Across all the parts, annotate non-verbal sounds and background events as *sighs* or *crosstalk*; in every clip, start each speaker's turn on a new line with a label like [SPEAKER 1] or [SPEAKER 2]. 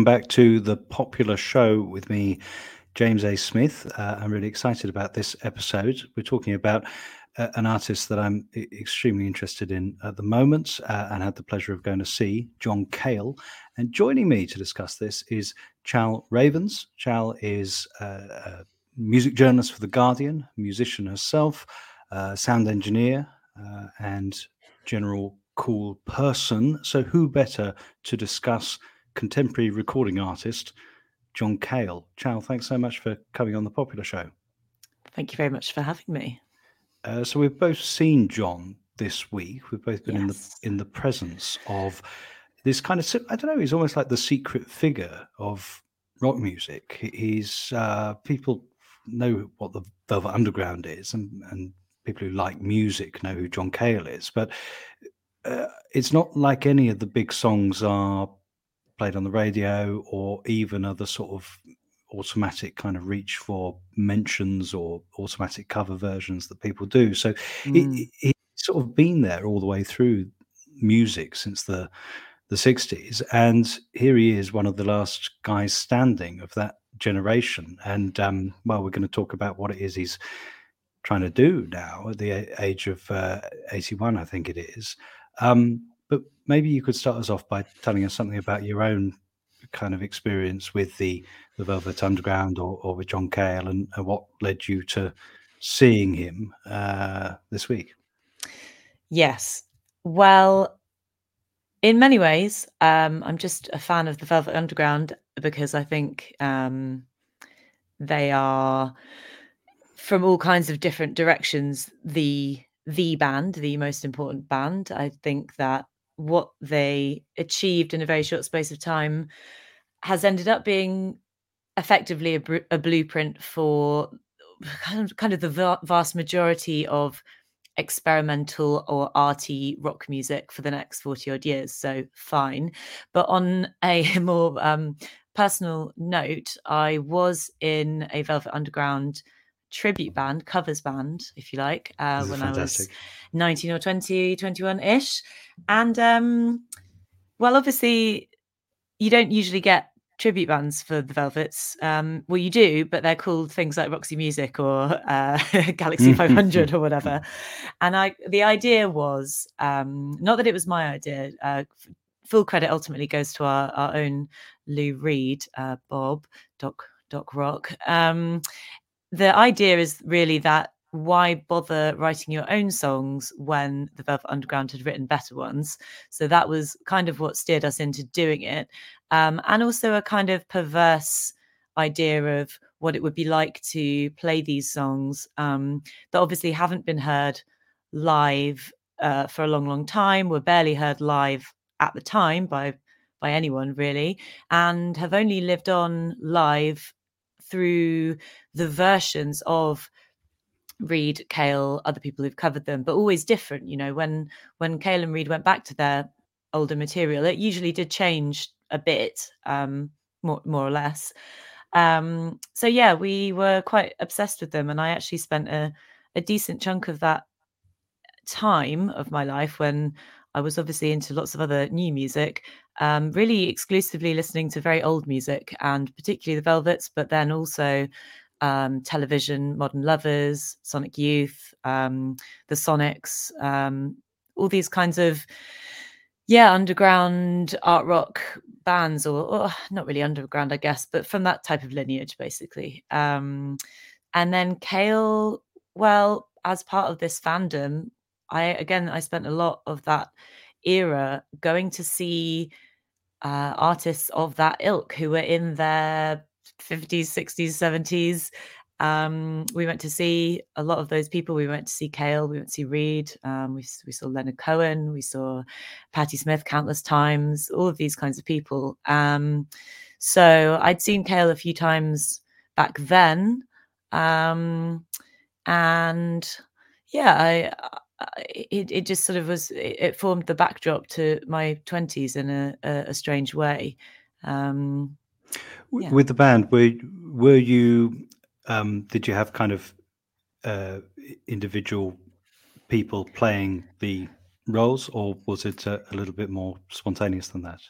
[SPEAKER 1] welcome back to the popular show with me, James A. Smith. Uh, I'm really excited about this episode. We're talking about uh, an artist that I'm extremely interested in at the moment uh, and had the pleasure of going to see, John Cale. And joining me to discuss this is Chal Ravens. Chal is uh, a music journalist for The Guardian, musician herself, uh, sound engineer, uh, and general cool person. So, who better to discuss contemporary recording artist John Cale? Chal, thanks so much for coming on the Popular Show.
[SPEAKER 2] Thank you very much for having me.
[SPEAKER 1] Uh, so, we've both seen John this week. We've both been
[SPEAKER 2] Yes.
[SPEAKER 1] in the in the presence of this kind of I don't know. He's almost like the secret figure of rock music. He's uh, people know what the Velvet Underground is, and and people who like music know who John Cale is, but uh, it's not like any of the big songs are played on the radio or even other sort of automatic kind of reach for mentions or automatic cover versions that people do. So
[SPEAKER 2] Mm.
[SPEAKER 1] he, he's sort of been there all the way through music since the the 60s and here he is one of the last guys standing of that generation and um well we're going to talk about what it is he's trying to do now at the age of uh, 81 i think it is um but maybe you could start us off by telling us something about your own kind of experience with the the velvet underground or, or with john cale and, and what led you to seeing him uh this week
[SPEAKER 2] Yes. Well, in many ways, um, I'm just a fan of the Velvet Underground because I think um, they are from all kinds of different directions the the band, the most important band. I think that what they achieved in a very short space of time has ended up being effectively a, a blueprint for kind of, kind of the va- vast majority of experimental or arty rock music for the next 40 odd years so fine. But on a *laughs* more um, personal note i was in a velvet underground tribute band covers band if you like uh, when i was 19 or 20 21 ish and um well obviously you don't usually get tribute bands for the velvets. Um well you do but they're called things like roxy music or uh, *laughs* galaxy 500 or whatever. And i the idea was um not that it was my idea uh full credit ultimately goes to our, our own lou reed uh bob doc doc rock. Um the idea is really that why bother writing your own songs when the Velvet Underground had written better ones? So that was kind of what steered us into doing it. Um, and also a kind of perverse idea of what it would be like to play these songs um, that obviously haven't been heard live uh, for a long, long time, were barely heard live at the time by by anyone really, and have only lived on live through the versions of Reed, Cale, other people who've covered them, but always different. You know, when when Cale and Reed went back to their older material, it usually did change a bit, um, more more or less. Um, so yeah, we were quite obsessed with them, and I actually spent a a decent chunk of that time of my life when I was obviously into lots of other new music, um, really exclusively listening to very old music and particularly the Velvets, but then also um, television, Modern Lovers, Sonic Youth, um, the Sonics, um, all these kinds of yeah underground art rock bands or, or not really underground i guess but from that type of lineage basically. Um and then cale well as part of this fandom i again i spent a lot of that era going to see uh, artists of that ilk who were in their 50s 60s 70s um, we went to see a lot of those people. We went to see Cale, we went to see Reed, um, we, we saw Leonard Cohen, we saw Patti Smith countless times, all of these kinds of people. Um, so I'd seen Cale a few times back then. Um, and yeah, I, I it, it just sort of was, it, formed the backdrop to my 20s in a, a, a strange way. Um, Yeah.
[SPEAKER 1] With the band, were were you? Um, did you have kind of uh, individual people playing the roles, or was it a, a little bit more spontaneous than that?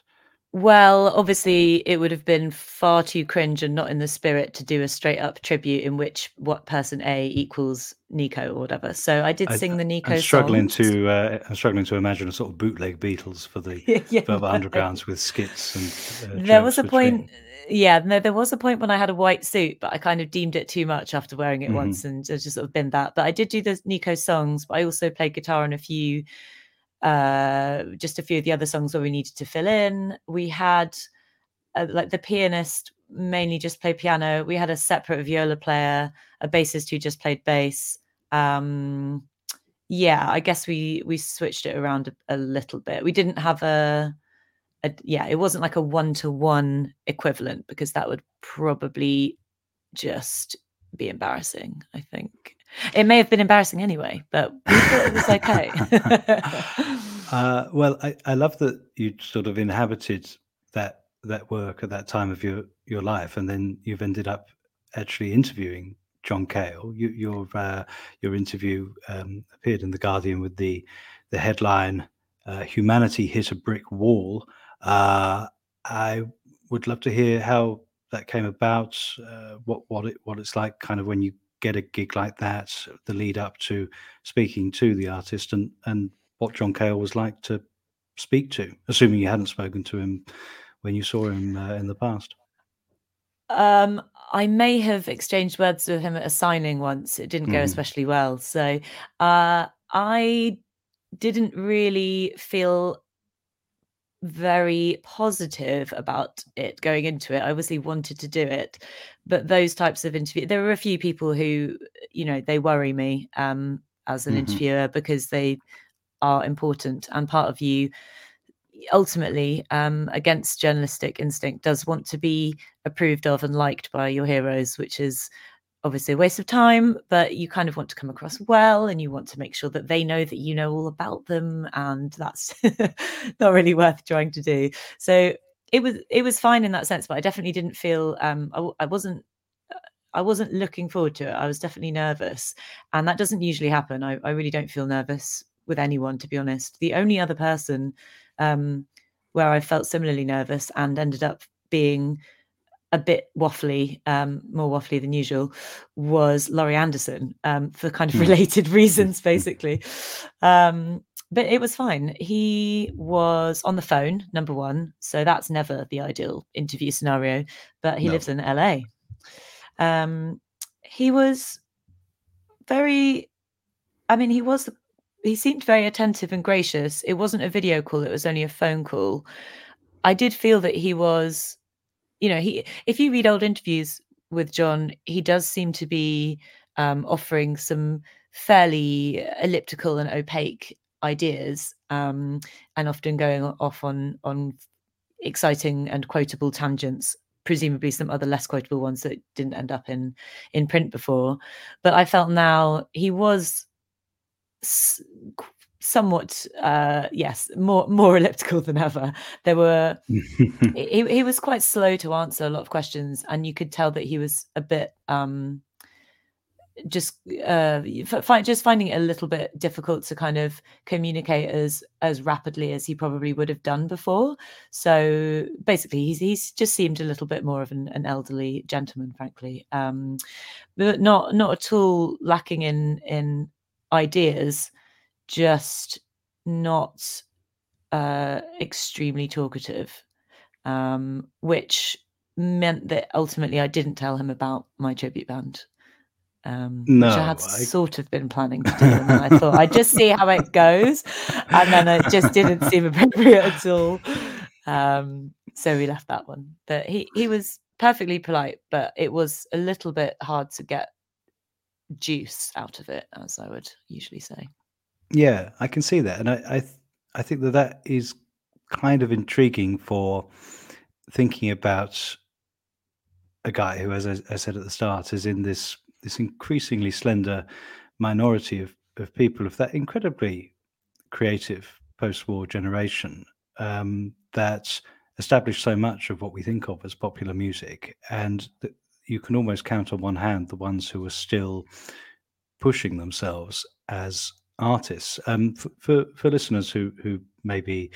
[SPEAKER 2] Well, obviously, it would have been far too cringe and not in the spirit to do a straight up tribute in which what person A equals Nico or whatever. So I did
[SPEAKER 1] I,
[SPEAKER 2] sing the Nico.
[SPEAKER 1] I'm struggling
[SPEAKER 2] songs.
[SPEAKER 1] to uh, I'm struggling to imagine a sort of bootleg Beatles for the *laughs*
[SPEAKER 2] yeah,
[SPEAKER 1] Velvet. Undergrounds with skits and. Uh,
[SPEAKER 2] There was a
[SPEAKER 1] between-
[SPEAKER 2] point, yeah, no, there was a point when I had a white suit, but I kind of deemed it too much after wearing it
[SPEAKER 1] Mhm.
[SPEAKER 2] once and it's just sort of been that. But I did do the Nico songs, but I also played guitar on a few, uh, just a few of the other songs where we needed to fill in. We had uh, like the pianist mainly just play piano. We had a separate viola player, a bassist who just played bass. Um, yeah, I guess we we switched it around a, a little bit. We didn't have a, a yeah, it wasn't like a one to one equivalent because that would probably just be embarrassing. I think it may have been embarrassing anyway, but we thought it was okay. *laughs*
[SPEAKER 1] Uh, well, I, I love that you sort of inhabited that that work at that time of your your life, and then you've ended up actually interviewing John Cale. You, your uh, your interview um, appeared in the Guardian with the the headline uh, "Humanity hit a brick wall." Uh, I would love to hear how that came about. Uh, what what it what it's like, kind of when you get a gig like that, the lead up to speaking to the artist, and and what John Cale was like to speak to, assuming you hadn't spoken to him when you saw him uh, in the past.
[SPEAKER 2] Um, I may have exchanged words with him at a signing once. It didn't go
[SPEAKER 1] Mhm.
[SPEAKER 2] especially well. So uh, I didn't really feel very positive about it going into it. I obviously wanted to do it, but those types of interview, there were a few people who, you know, they worry me um, as an
[SPEAKER 1] Mhm.
[SPEAKER 2] interviewer because they are important and part of you ultimately um, against journalistic instinct does want to be approved of and liked by your heroes which is obviously a waste of time but you kind of want to come across well and you want to make sure that they know that you know all about them and that's *laughs* not really worth trying to do so it was it was fine in that sense but i definitely didn't feel um i, I wasn't uh, I wasn't looking forward to it. I was definitely nervous. And that doesn't usually happen. I, I really don't feel nervous with anyone, to be honest. The only other person um, where I felt similarly nervous and ended up being a bit waffly, um, more waffly than usual, was Laurie Anderson um, for kind of
[SPEAKER 1] Hmm.
[SPEAKER 2] related *laughs* reasons, *laughs* basically. Um, but it was fine. He was on the phone, number one. So that's never the ideal interview scenario. But he
[SPEAKER 1] No.
[SPEAKER 2] lives in LA. Um, he was very, I mean, he was, he seemed very attentive and gracious. It wasn't a video call, it was only a phone call. I did feel that he was, you know, he, if you read old interviews with John, he does seem to be um, offering some fairly elliptical and opaque ideas um, and often going off on on exciting and quotable tangents presumably some other less quotable ones that didn't end up in in print before. But i felt now he was somewhat uh yes more more *laughs* elliptical than ever. There were *laughs* he, he was quite slow to answer a lot of questions and you could tell that he was a bit um just uh fi- just finding it a little bit difficult to kind of communicate as as rapidly as he probably would have done before. So basically he's he's just seemed a little bit more of an, an elderly gentleman frankly um but not not at all lacking in in ideas just not uh extremely talkative um which meant that ultimately I didn't tell him about my tribute band um which I had
[SPEAKER 1] I-
[SPEAKER 2] sort of been planning to do and I thought I'd just see how it goes and then it just didn't seem appropriate at all. Um so we left that one. But he he was perfectly polite but it was a little bit hard to get juice out of it as I would usually say
[SPEAKER 1] Yeah, I can see that, and I I, th- I think that that is kind of intriguing for thinking about a guy who, as I, I said at the start, is in this this increasingly slender minority of of people of that incredibly creative post-war generation um, that established so much of what we think of as popular music, and you can almost count on one hand the ones who are still pushing themselves as artists. Um, for, for for listeners who who maybe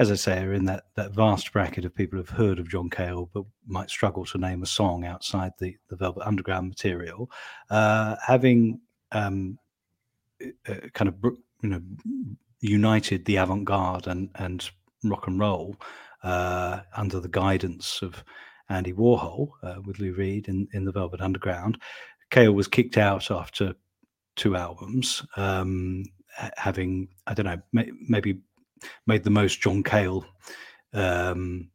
[SPEAKER 1] as I say, are in that that vast bracket of people who've heard of John Cale but might struggle to name a song outside the the Velvet Underground material. Uh, having um, uh, kind of you know united the avant-garde and and rock and roll uh, under the guidance of Andy Warhol uh, with Lou Reed in, in the Velvet Underground. Cale was kicked out after two albums, um, having I don't know may, maybe made the most John Cale um,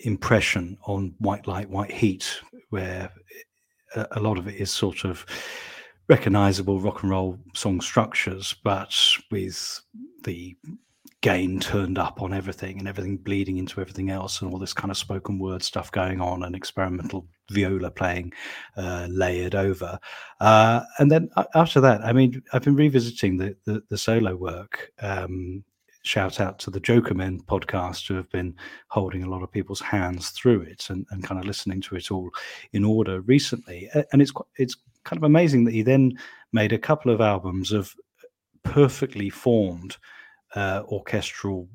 [SPEAKER 1] impression on White Light, White Heat, where a, a lot of it is sort of recognizable rock and roll song structures, but with the gain turned up on everything and everything bleeding into everything else and all this kind of spoken word stuff going on and experimental viola playing uh, layered over. Uh, and then after that i mean i've been revisiting the the, the solo work. Um, shout out to the Joker Men podcast who have been holding a lot of people's hands through it and, and kind of listening to it all in order recently. And it's it's kind of amazing that he then made a couple of albums of perfectly formed uh, orchestral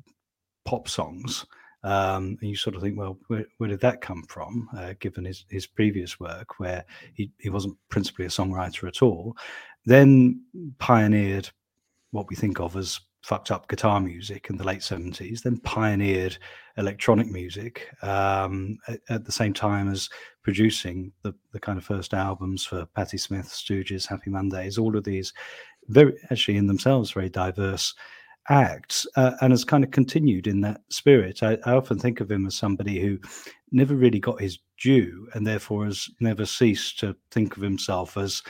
[SPEAKER 1] pop songs. Um, and you sort of think, well, where, where did that come from? Uh, given his, his previous work, where he, he wasn't principally a songwriter at all, then pioneered what we think of as fucked up guitar music in the late 70s, then pioneered electronic music um, at, at, the same time as producing the, the kind of first albums for Patti Smith, Stooges, Happy Mondays, all of these very, actually in themselves, very diverse acts uh, and has kind of continued in that spirit. I, I, often think of him as somebody who never really got his due and therefore has never ceased to think of himself as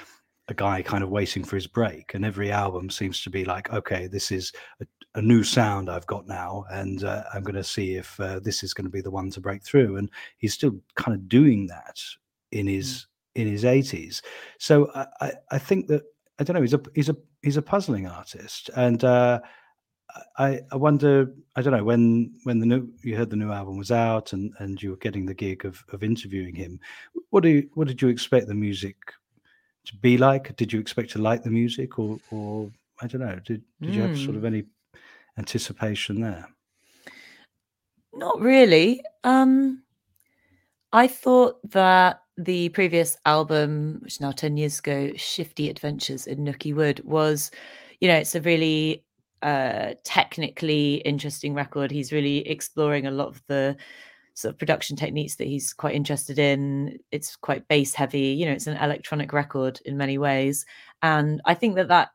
[SPEAKER 1] a guy kind of waiting for his break. And every album seems to be like, okay, this is a, a new sound I've got now, and uh, I'm going to see if uh, this is going to be the one to break through. And he's still kind of doing that in his mm. in his 80s. So I, I, I think that I don't know. He's a he's a he's a puzzling artist, and uh, I, I wonder I don't know when when the new you heard the new album was out and and you were getting the gig of of interviewing him what do you, what did you expect the music to be like did you expect to like the music or or I don't know did did mm. you have sort of hmm. any anticipation there
[SPEAKER 2] not really um I thought that the previous album which is now 10 years ago shifty adventures in nookie wood was you know it's a really uh, technically interesting record. He's really exploring a lot of the sort of production techniques that he's quite interested in. It's quite bass heavy. You know, it's an electronic record in many ways, and I think that that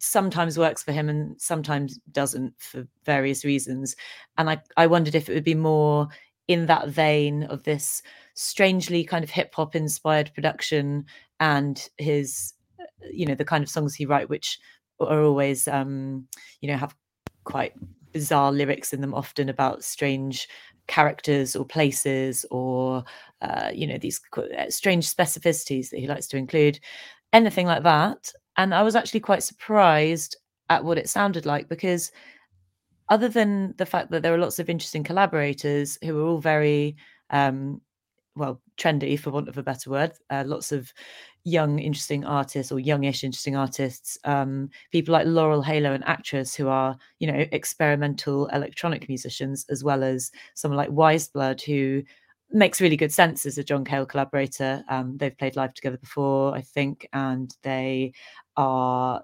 [SPEAKER 2] sometimes works for him and sometimes doesn't for various reasons. And I I wondered if it would be more in that vein of this strangely kind of hip hop inspired production and his you know the kind of songs he write which are always um you know have quite bizarre lyrics in them often about strange characters or places or uh, you know these uh, strange specificities that he likes to include anything like that. And i was actually quite surprised at what it sounded like because other than the fact that there are lots of interesting collaborators who are all very um, well trendy for want of a better word uh, lots of young interesting artists or youngish interesting artists um, people like laurel halo and actress who are you know experimental electronic musicians as well as someone like weyes blood who makes really good sense as a john cale collaborator. Um, they've played live together before i think and they are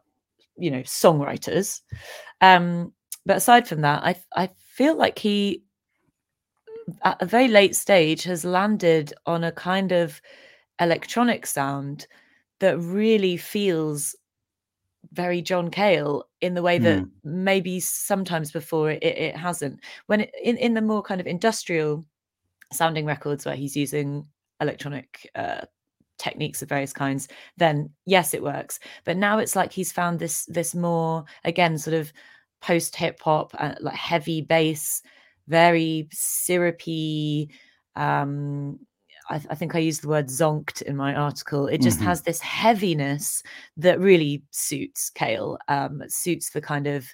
[SPEAKER 2] you know songwriters. Um, but aside from that i i feel like he at a very late stage has landed on a kind of electronic sound that really feels very John Cale in the way that mm. maybe sometimes before it, it hasn't. When it, in in the more kind of industrial sounding records where he's using electronic uh, techniques of various kinds, then yes, it works. But now it's like he's found this this more again sort of post hip hop uh, like heavy bass, very syrupy. Um, I, I, think I used the word zonked in my article. It just mm-hmm. has this heaviness that really suits Cale. um, suits the kind of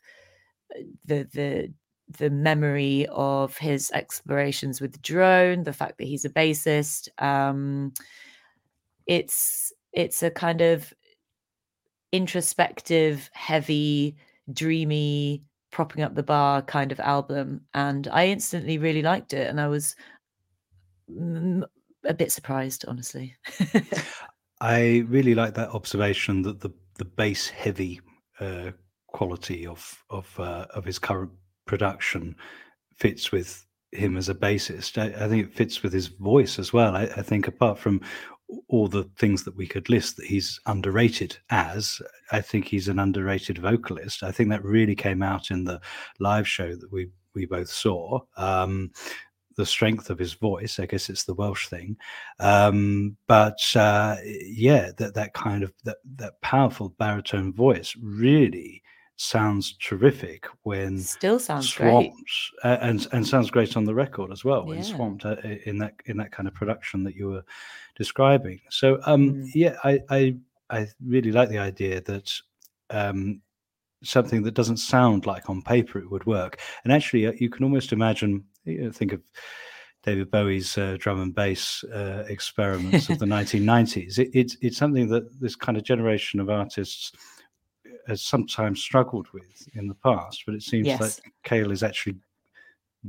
[SPEAKER 2] uh, the the the memory of his explorations with the drone, the fact that he's a bassist. Um, it's it's a kind of introspective, heavy, dreamy propping up the bar kind of album, and I instantly really liked it, and I was a bit surprised, honestly. *laughs*
[SPEAKER 1] I really like that observation that the the bass heavy uh, quality of of uh, of his current production fits with him as a bassist. I, I, think it fits with his voice as well. I, I, think apart from all the things that we could list that he's underrated as, I think he's an underrated vocalist. I think that really came out in the live show that we we both saw. Um, the strength of his voice. I guess it's the Welsh thing, um, but uh, yeah, that that kind of that that powerful baritone voice really sounds terrific when
[SPEAKER 2] still sounds swamped
[SPEAKER 1] great. Uh, and and sounds great on the record as well when yeah. swamped uh, in that in that kind of production that you were describing so um mm. yeah i i i really like the idea that um something that doesn't sound like on paper it would work and actually uh, you can almost imagine think of David Bowie's uh, drum and bass uh, experiments of the 1990s. It, it's it's something that this kind of generation of artists has sometimes struggled with in the past, but it seems yes. like Cale is actually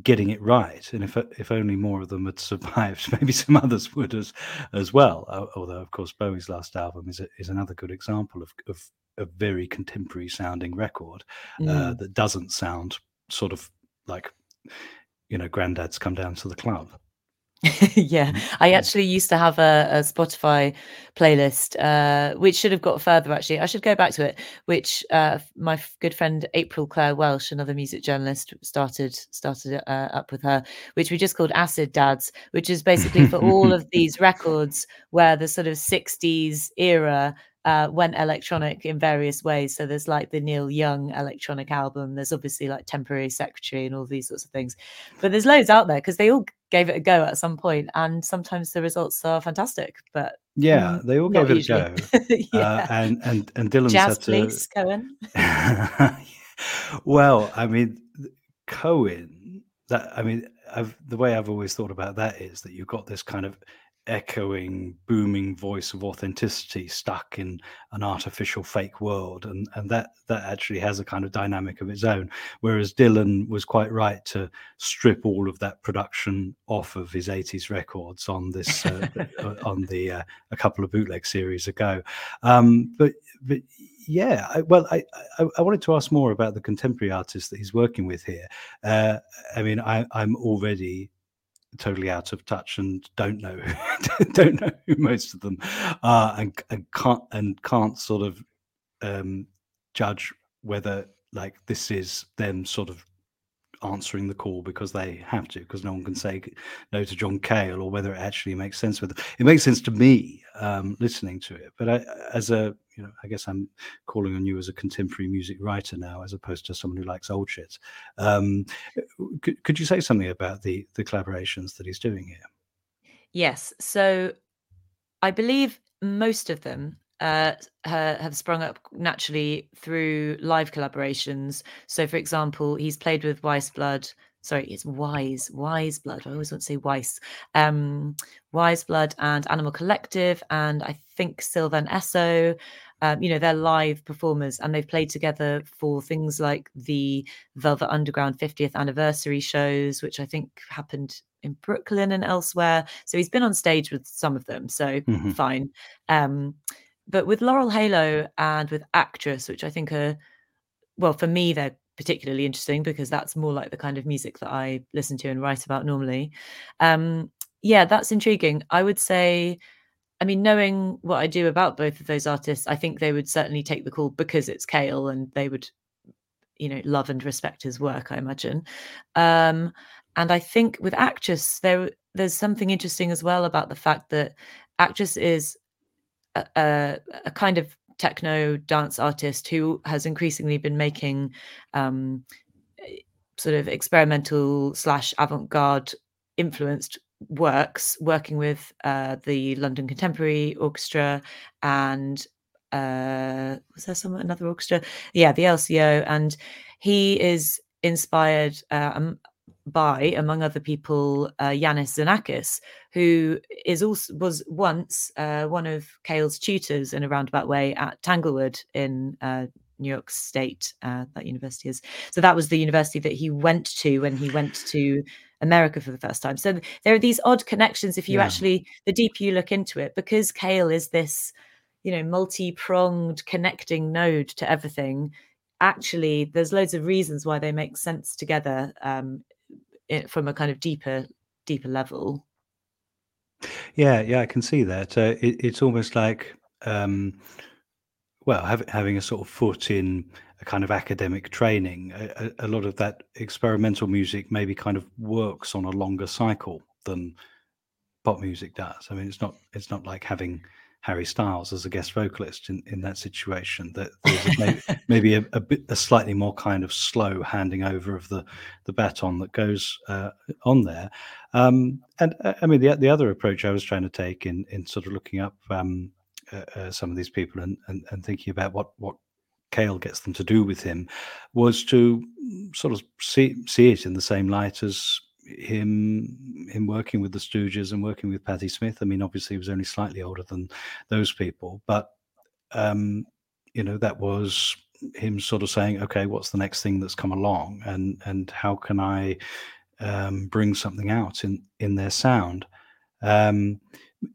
[SPEAKER 1] getting it right. And if if only more of them had survived, *laughs* maybe some others would as as well. Although, of course, Bowie's last album is a, is another good example of, of a very contemporary sounding record uh, mm. uh, that doesn't sound sort of like you know, granddad's come down to the club. *laughs*
[SPEAKER 2] yeah, mm, I actually used to have a, a Spotify playlist, uh, which should have got further. Actually, I should go back to it. Which uh, my good friend April Clare Welsh, another music journalist, started started uh, up with her, which we just called Acid Dads, which is basically for all of *laughs* these records where the sort of '60s era uh, went electronic in various ways. So there's like the Neil Young electronic album. There's obviously like Temporary Secretary and all these sorts of things. But there's loads out there because they all gave it a go at some point, and sometimes the results are fantastic. But
[SPEAKER 1] yeah, they all gave it usually. a go. *laughs* Uh, yeah. uh, and and and Dylan
[SPEAKER 2] Jazz,
[SPEAKER 1] said
[SPEAKER 2] please, to... Cohen. *laughs*
[SPEAKER 1] well, I mean, Cohen. That I mean, I've, the way I've always thought about that is that you've got this kind of echoing booming voice of authenticity stuck in an artificial fake world and and that that actually has a kind of dynamic of its own. Whereas dylan was quite right to strip all of that production off of his 80s records on this uh, uh, *laughs* on the uh, a couple of bootleg series ago. Um, but but yeah I, well I, I, I wanted to ask more about the contemporary artists that he's working with here. Uh, i mean I, i'm already totally out of touch and don't know *laughs* don't know who most of them are and, and can't and can't sort of um, judge whether like this is them sort of answering the call because they have to, because no one can say no to John Cale, or whether it actually makes sense with them. It makes sense to me um, listening to it, but I, as a you know, I guess I'm calling on you as a contemporary music writer now, as opposed to someone who likes old shit. Um, could, could you say something about the the collaborations that he's doing here?
[SPEAKER 2] Yes. So I believe most of them uh, have sprung up naturally through live collaborations. So, for example, he's played with Weyes Blood. Sorry, it's Weyes, Weyes Blood. I always want to say Weiss. Um, Weyes Blood and Animal Collective, and I think Sylvan Esso. Um, you know, they're live performers and they've played together for things like the Velvet Underground 50th anniversary shows, which I think happened in Brooklyn and elsewhere. So he's been on stage with some of them. So mm-hmm. fine. Um, but with Laurel Halo and with Actress, which I think are, well, for me, they're particularly interesting because that's more like the kind of music that I listen to and write about normally. Um, yeah, that's intriguing. I would say, I mean, knowing what I do about both of those artists, I think they would certainly take the call because it's Cale and they would, you know, love and respect his work, I imagine. Um, and I think with Actress, there there's something interesting as well about the fact that Actress is a, a, kind of techno dance artist who has increasingly been making um, sort of experimental slash avant-garde influenced works working with uh, the london contemporary orchestra and uh, was there some another orchestra? Yeah the lco and he is inspired uh, um, by, among other people, uh, Iannis Xenakis, who is also was once uh, one of Cale's tutors in a roundabout way at Tanglewood in uh, New York State, uh, that university is. So that was the university that he went to when he went to America for the first time. So there are these odd connections if you yeah. actually, the deeper you look into it, because Cale is this, you know, multi pronged connecting node to everything. Actually, there's loads of reasons why they make sense together um, it, from a kind of deeper, deeper level.
[SPEAKER 1] Yeah, yeah, I can see that. Uh, it, it's almost like, um, well, have, having a sort of foot in a kind of academic training. A, a, a, lot of that experimental music maybe kind of works on a longer cycle than pop music does. I mean, it's not it's not like having Harry Styles as a guest vocalist in, in that situation. That there's maybe, *laughs* maybe a, a, bit a slightly more kind of slow handing over of the the baton that goes uh, on there. Um, and uh, I mean, the the other approach I was trying to take in in sort of looking up um, uh, uh, some of these people and, and and thinking about what what Cale gets them to do with him was to sort of see see it in the same light as him him working with the Stooges and working with Patti Smith. I mean, obviously, he was only slightly older than those people, but um, you know, that was him sort of saying, "Okay, what's the next thing that's come along, and and how can I um, bring something out in in their sound?" Um,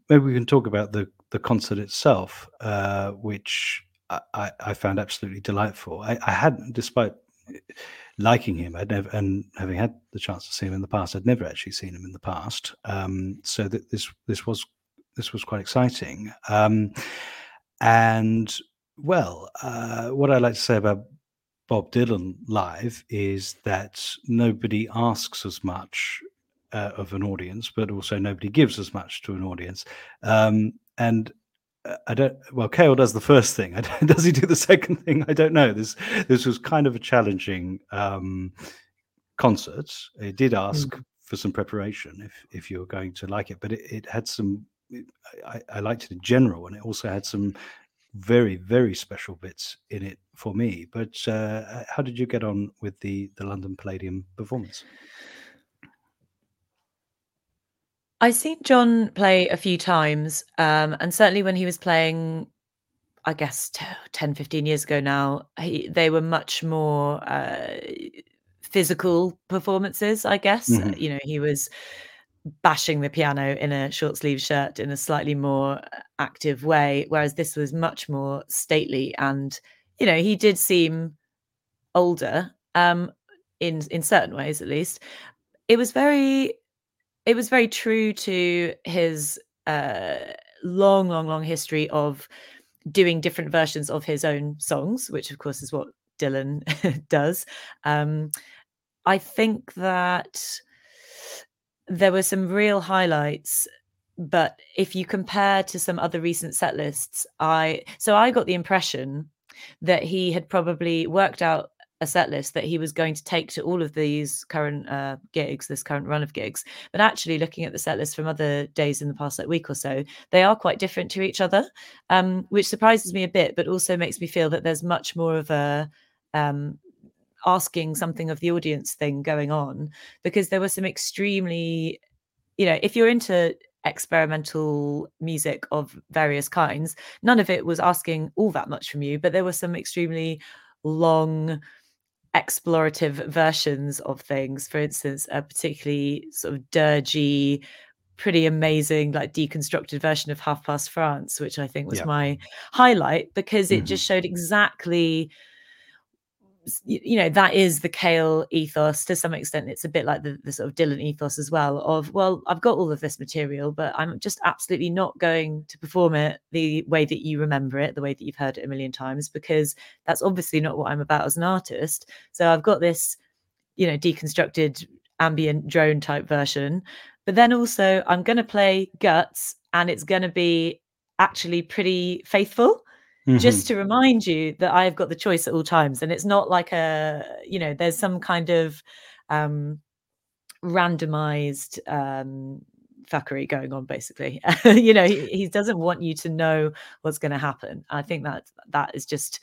[SPEAKER 1] maybe we can talk about the the concert itself, uh, which I, I, found absolutely delightful. I, I hadn't, despite liking him. I'd never, and having had the chance to see him in the past, I'd never actually seen him in the past. Um, so that this this was this was quite exciting. Um, and well, uh, what I like to say about Bob Dylan live is that nobody asks as much uh, of an audience, but also nobody gives as much to an audience. Um, and I don't. Well, Cale does the first thing. *laughs* does he do the second thing? I don't know. This this was kind of a challenging um, concert. It did ask mm. for some preparation if if you were going to like it, but it, it had some. I, I liked it in general, and it also had some very very special bits in it for me. But uh, how did you get on with the the London Palladium performance?
[SPEAKER 2] I've seen John play a few times, um, and certainly when he was playing, I guess 10, 15 years ago now, he, they were much more uh, physical performances, I guess. Mm-hmm. You know, he was bashing the piano in a short sleeve shirt in a slightly more active way, whereas this was much more stately. And, you know, he did seem older um, in in certain ways, at least. It was very it was very true to his uh, long, long, long history of doing different versions of his own songs, which of course is what Dylan *laughs* does. Um, I think that there were some real highlights but if you compare to some other recent set lists i so i got the impression that he had probably worked out a set list that he was going to take to all of these current uh, gigs, this current run of gigs. But actually, looking at the set list from other days in the past like week or so, they are quite different to each other, um, which surprises me a bit, but also makes me feel that there's much more of a um, asking something of the audience thing going on because there were some extremely, you know, if you're into experimental music of various kinds, none of it was asking all that much from you, but there were some extremely long explorative versions of things. For instance, a particularly sort of dirgy, pretty amazing, like deconstructed version of Half Past France, which I think was yeah. my highlight because it mm-hmm. just showed exactly you know that is the cale ethos. To some extent it's a bit like the, the sort of dylan ethos as well of well i've got all of this material but i'm just absolutely not going to perform it the way that you remember it the way that you've heard it a million times because that's obviously not what i'm about as an artist. So i've got this you know deconstructed ambient drone type version but then also i'm going to play guts and it's going to be actually pretty faithful mm-hmm. just to remind you that I've got the choice at all times. And it's not like a, you know, there's some kind of um, randomized um, fuckery going on, basically. *laughs* you know, he, he doesn't want you to know what's going to happen. I think that that is just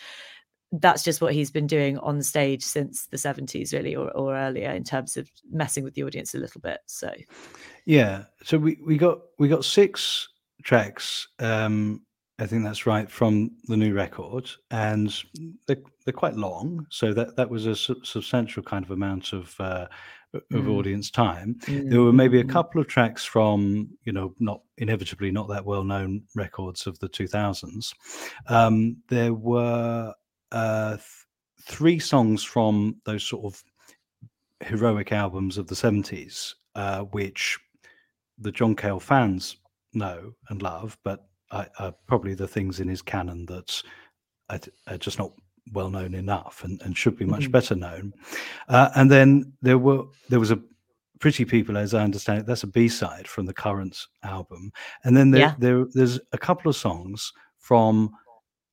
[SPEAKER 2] that's just what he's been doing on stage since the 70s really or, or earlier in terms of messing with the audience a little bit so
[SPEAKER 1] yeah so we, we got we got six tracks um I think that's right from the new record, and they're, they're quite long, so that that was a su- substantial kind of amount of uh, of
[SPEAKER 2] Mm.
[SPEAKER 1] audience time. There
[SPEAKER 2] Mm,
[SPEAKER 1] were maybe a
[SPEAKER 2] mm,
[SPEAKER 1] couple of tracks from you know not inevitably not that well known records of the 2000s. Um, there were uh, th- three songs from those sort of heroic albums of the 70s, uh, which the John Cale fans know and love, but I, are probably the things in his canon that are, are just not well known enough and, and should be much
[SPEAKER 2] Mhm.
[SPEAKER 1] better known. Uh, and then there were there was a Pretty People, as I understand it, that's a B side from the current album. And then there,
[SPEAKER 2] Yeah.
[SPEAKER 1] there there's a couple of songs from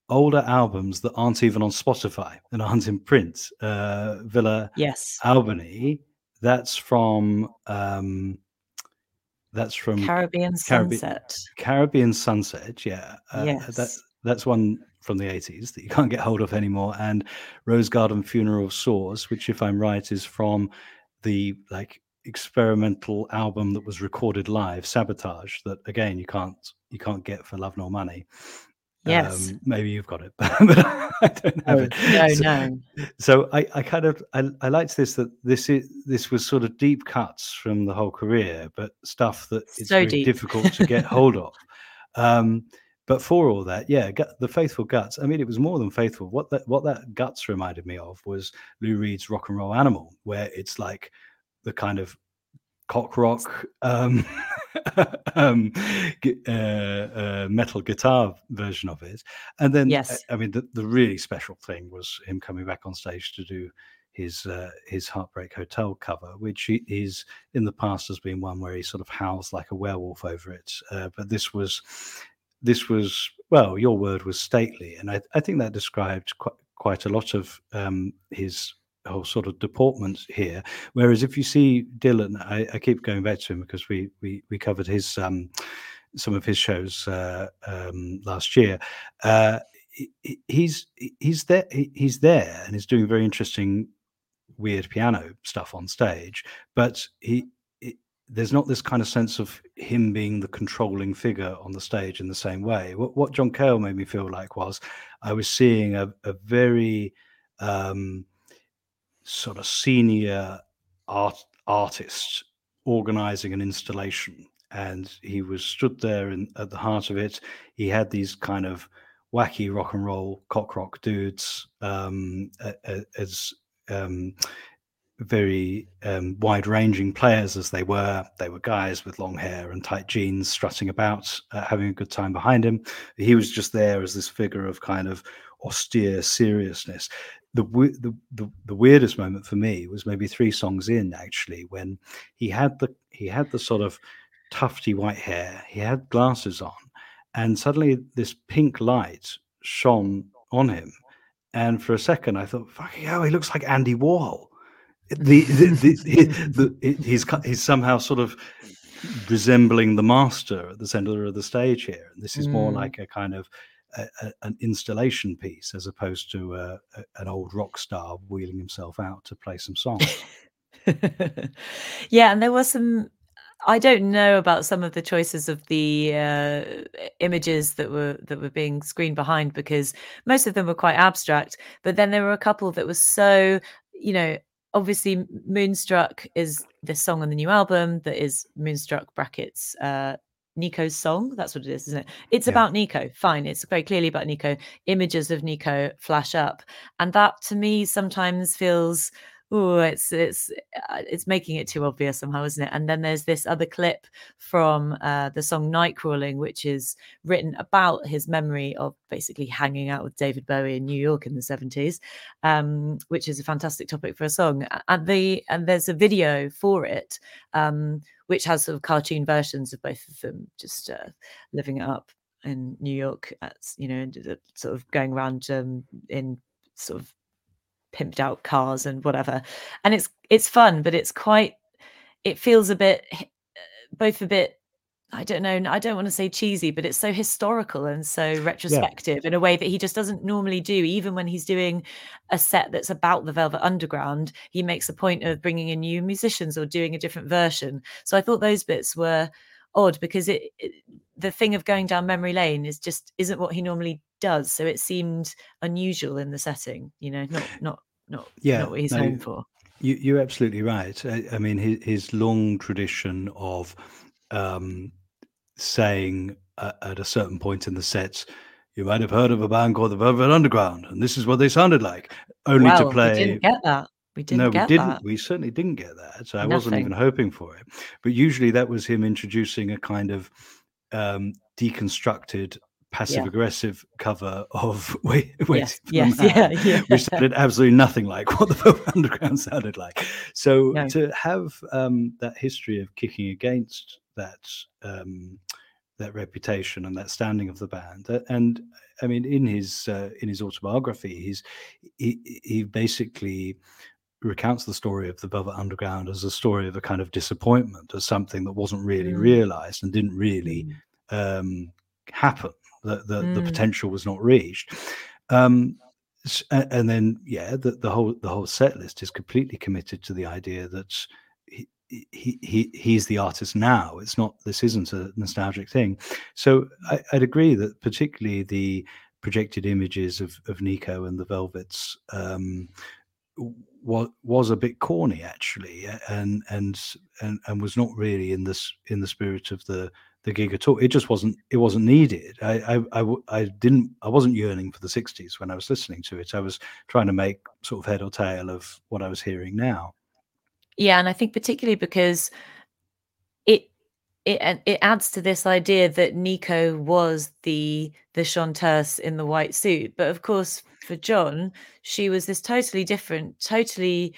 [SPEAKER 1] older albums that aren't even on Spotify and aren't in print. Uh, Villa
[SPEAKER 2] Yes.
[SPEAKER 1] Albany, that's from um, that's from
[SPEAKER 2] Caribbean
[SPEAKER 1] Caribbean-
[SPEAKER 2] Sunset.
[SPEAKER 1] Caribbean Sunset. Yeah, uh, that
[SPEAKER 2] Yes.
[SPEAKER 1] that's one from the 80s that you can't get hold of anymore and Rose Garden Funeral Sores which if I'm right is from the like experimental album that was recorded live Sabotage that again you can't you can't get for love nor money
[SPEAKER 2] Yes.
[SPEAKER 1] um, maybe you've got it *laughs* but I don't have
[SPEAKER 2] Oh,
[SPEAKER 1] it
[SPEAKER 2] no,
[SPEAKER 1] so,
[SPEAKER 2] no.
[SPEAKER 1] so I, I kind of I, I liked this that this is this was sort of deep cuts from the whole career, but stuff that it's
[SPEAKER 2] So
[SPEAKER 1] very
[SPEAKER 2] deep.
[SPEAKER 1] difficult to get *laughs* hold of. Um, but for all that, yeah, Gu- the faithful guts. I mean, it was more than faithful. What that what that guts reminded me of was Lou Reed's Rock and Roll Animal, where it's like the kind of cock rock um, *laughs* um, uh, uh, metal guitar version of it. And then, uh,
[SPEAKER 2] Yes.
[SPEAKER 1] I mean, the, the really special thing was him coming back on stage to do his uh, his Heartbreak Hotel cover, which he, he's in the past has been one where he sort of howls like a werewolf over it. Uh, but this was this was well, your word was stately, and I, I think that described quite quite a lot of um, his whole sort of deportment here. Whereas if you see Dylan, I, I keep going back to him because we we we covered his um, some of his shows uh, um, last year. Uh, he- he- he's he's there he's there and he's doing very interesting weird piano stuff on stage but he there's not this kind of sense of him being the controlling figure on the stage in the same way what, what john cale made me feel like was i was seeing a, a very um, sort of senior art artist organizing an installation and he was stood there in, at the heart of it he had these kind of wacky rock and roll cock rock dudes um, as um, very um, wide ranging players as they were. They were guys with long hair and tight jeans strutting about, uh, having a good time behind him. He was just there as this figure of kind of austere seriousness. The, the the the weirdest moment for me was maybe three songs in actually when he had the he had the sort of tufty white hair he had glasses on and suddenly this pink light shone on him and for a second I thought fucking hell he looks like Andy Warhol the, the, the, he's he's somehow sort of resembling the master at the center of the stage here and this is more
[SPEAKER 2] Mm.
[SPEAKER 1] like a kind of a, a, an installation piece as opposed to uh, a, an old rock star wheeling himself out to play some songs *laughs*
[SPEAKER 2] yeah, and there was some. I don't know about some of the choices of the uh, images that were that were being screened behind because most of them were quite abstract. But then there were a couple that was so, you know, obviously Moonstruck is the song on the new album that is Moonstruck brackets uh, Nico's song. That's what it is, isn't it? It's
[SPEAKER 1] Yeah.
[SPEAKER 2] about Nico. Fine, it's very clearly about Nico. Images of Nico flash up, and that to me sometimes feels oh it's it's uh, it's making it too obvious somehow isn't it and then there's this other clip from uh, the song night crawling which is written about his memory of basically hanging out with david bowie in new york in the 70s um, which is a fantastic topic for a song and the and there's a video for it um, which has sort of cartoon versions of both of them just uh, living it up in new york at, you know sort of going around um, in sort of pimped out cars and whatever. And it's it's fun but it's quite it feels a bit uh, both a bit i don't know i don't want to say cheesy but it's so historical and so retrospective in a way that he just doesn't normally do even when he's doing a set that's about the velvet underground he makes a point of bringing in new musicians or doing a different version so i thought those bits were odd because it, it the thing of going down memory lane is just isn't what he normally does. So it seemed unusual in the setting, you know, not not not
[SPEAKER 1] Yeah,
[SPEAKER 2] not what he's
[SPEAKER 1] no,
[SPEAKER 2] known for.
[SPEAKER 1] you, you're absolutely right. I, I mean, his, his long tradition of um, saying uh, at a certain point in the sets, you might have heard of a band called the Velvet Underground, and this is what they sounded like, only to
[SPEAKER 2] Well, we
[SPEAKER 1] play.
[SPEAKER 2] didn't get that. We didn't
[SPEAKER 1] No, we didn't.
[SPEAKER 2] that.
[SPEAKER 1] We certainly didn't get that. So I wasn't even hoping for it. But usually that was him introducing a kind of um, deconstructed passive aggressive cover of *laughs* Wait, Wait
[SPEAKER 2] Yes, yes, *laughs* yeah, yeah.
[SPEAKER 1] which sounded absolutely nothing like what the *laughs* Velvet Underground sounded like. So
[SPEAKER 2] No.
[SPEAKER 1] to have um, that history of kicking against that um, that reputation and that standing of the band, and I mean, in his uh, in his autobiography, he's he, he basically recounts the story of the Velvet Underground as a story of a kind of disappointment, as something that wasn't really
[SPEAKER 2] Mm.
[SPEAKER 1] realized and didn't really
[SPEAKER 2] Mm.
[SPEAKER 1] um, happen. The the, the
[SPEAKER 2] Mm.
[SPEAKER 1] potential was not reached. Um, and then yeah, the, the whole the whole set list is completely committed to the idea that he, he he he's the artist now. It's not this isn't a nostalgic thing. So I, I'd agree that particularly the projected images of of Nico and the Velvets um, was was a bit corny actually, and and and and was not really in this in the spirit of the the gig at all. It just wasn't it wasn't needed. I I I didn't I wasn't yearning for the '60s when I was listening to it. I was trying to make sort of head or tail of what I was hearing now.
[SPEAKER 2] Yeah, and I think particularly because it it it adds to this idea that Nico was the the chanteuse in the white suit, but of course for John, she was this totally different, totally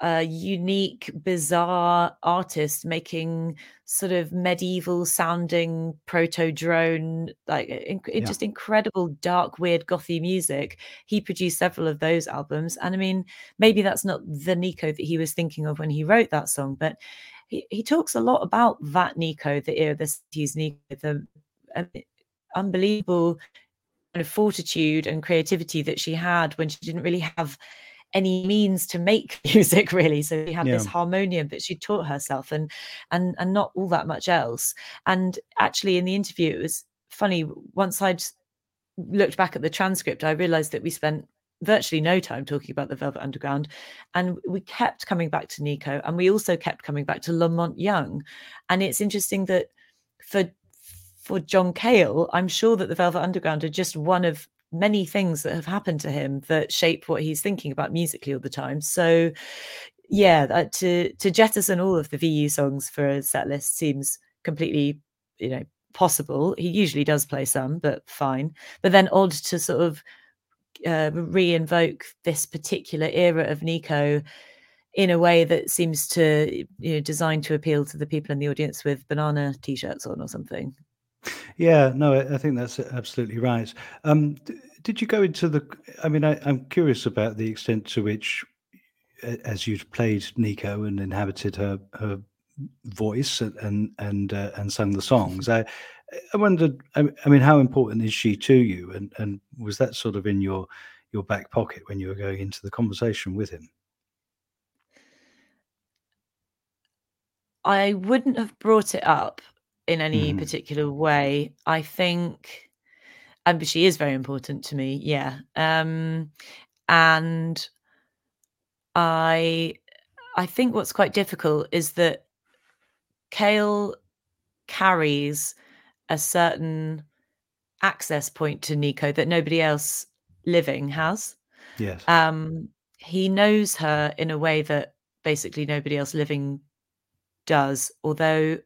[SPEAKER 2] uh, unique, bizarre artist making sort of medieval sounding proto drone, like in, in
[SPEAKER 1] Yeah.
[SPEAKER 2] just incredible, dark, weird, gothy music. He produced several of those albums. And I mean, maybe that's not the Nico that he was thinking of when he wrote that song, but he, he talks a lot about that Nico, the era, the 60s Nico, the uh, unbelievable kind of fortitude and creativity that she had when she didn't really have any means to make *laughs* music really. So she had this harmonium that she taught herself and and and not all that much else. And actually in the interview it was funny once i'd looked back at the transcript i realized that we spent virtually no time talking about the velvet underground. And we kept coming back to nico and we also kept coming back to La Monte Young. And it's interesting that for for john cale i'm sure that the velvet underground are just one of many things that have happened to him that shape what he's thinking about musically all the time. So yeah that to to jettison all of the vu songs for a set list seems completely you know possible. He usually does play some but fine. But then odd to sort of uh, re-invoke this particular era of nico in a way that seems to you know designed to appeal to the people in the audience with banana t-shirts on or something
[SPEAKER 1] Yeah, no, I, think that's absolutely right. Um, did you go into the? I mean, I, I'm curious about the extent to which, as you'd played Nico and inhabited her her voice and and and, uh, and sung the songs, I I wondered. I, I mean, how important is she to you? And and was that sort of in your your back pocket when you were going into the conversation with him?
[SPEAKER 2] I wouldn't have brought it up in any
[SPEAKER 1] Mhm.
[SPEAKER 2] particular way. I think, and but she is very important to me. Yeah. Um, and I, I think what's quite difficult is that Cale carries a certain access point to Nico that nobody else living has.
[SPEAKER 1] Yes.
[SPEAKER 2] Um, he knows her in a way that basically nobody else living does. Although,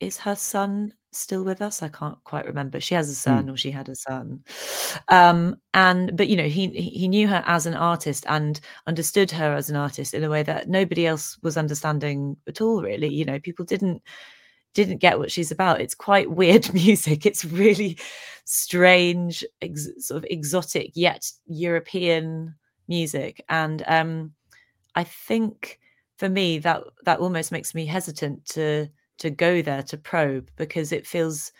[SPEAKER 2] is her son still with us? I can't quite remember. She has a son, or she had a son. Um, and but you know, he he he knew her as an artist and understood her as an artist in a way that nobody else was understanding at all. Really, you know, people didn't didn't get what she's about. It's quite *laughs* weird music. It's really strange, ex- sort of exotic yet European music, and um, I think for me that that almost makes me hesitant to to go there to probe because it feels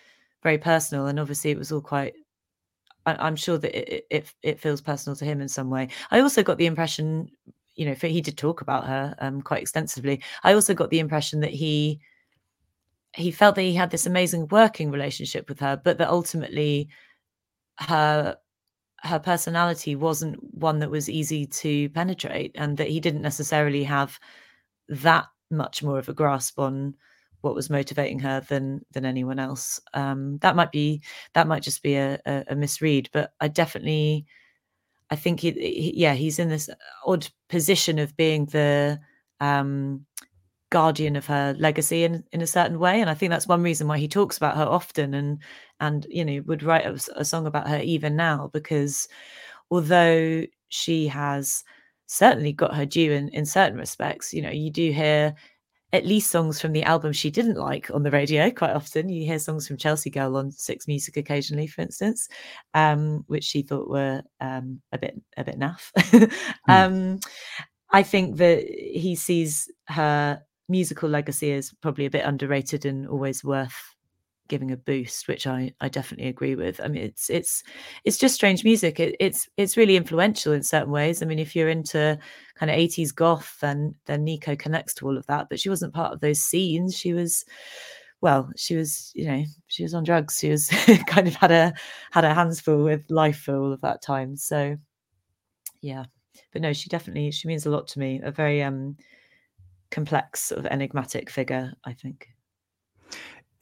[SPEAKER 2] very personal, and obviously it was all quite. I, I'm sure that it, it it feels personal to him in some way. I also got the impression, you know, for, he did talk about her um, quite extensively. I also got the impression that he he felt that he had this amazing working relationship with her, but that ultimately her her personality wasn't one that was easy to penetrate, and that he didn't necessarily have that much more of a grasp on what was motivating her than than anyone else. Um, that might be that might just be a, a, a misread, but I definitely I think he, he, yeah he's in this odd position of being the um, guardian of her legacy in in a certain way, and I think that's one reason why he talks about her often and and you know would write a, a song about her even now because although she has certainly got her due in in certain respects, you know you do hear at least songs from the album she didn't like on the radio quite often. You hear songs from Chelsea Girl on Six Music occasionally, for instance, um, which she thought were um, a bit a bit naff. *laughs* mm. um, I think that he sees her musical legacy as probably a bit underrated and always worth giving a boost, which I I definitely agree with. I mean, it's it's it's just strange music. It, it's it's really influential in certain ways. I mean, if you're into kind of 80s goth, then then Nico connects to all of that. But she wasn't part of those scenes. She was well, she was, you know, she was on drugs. She was *laughs* kind of had a had her hands full with life for all of that time. So yeah. But no, she definitely she means a lot to me. A very um complex sort of enigmatic figure, I think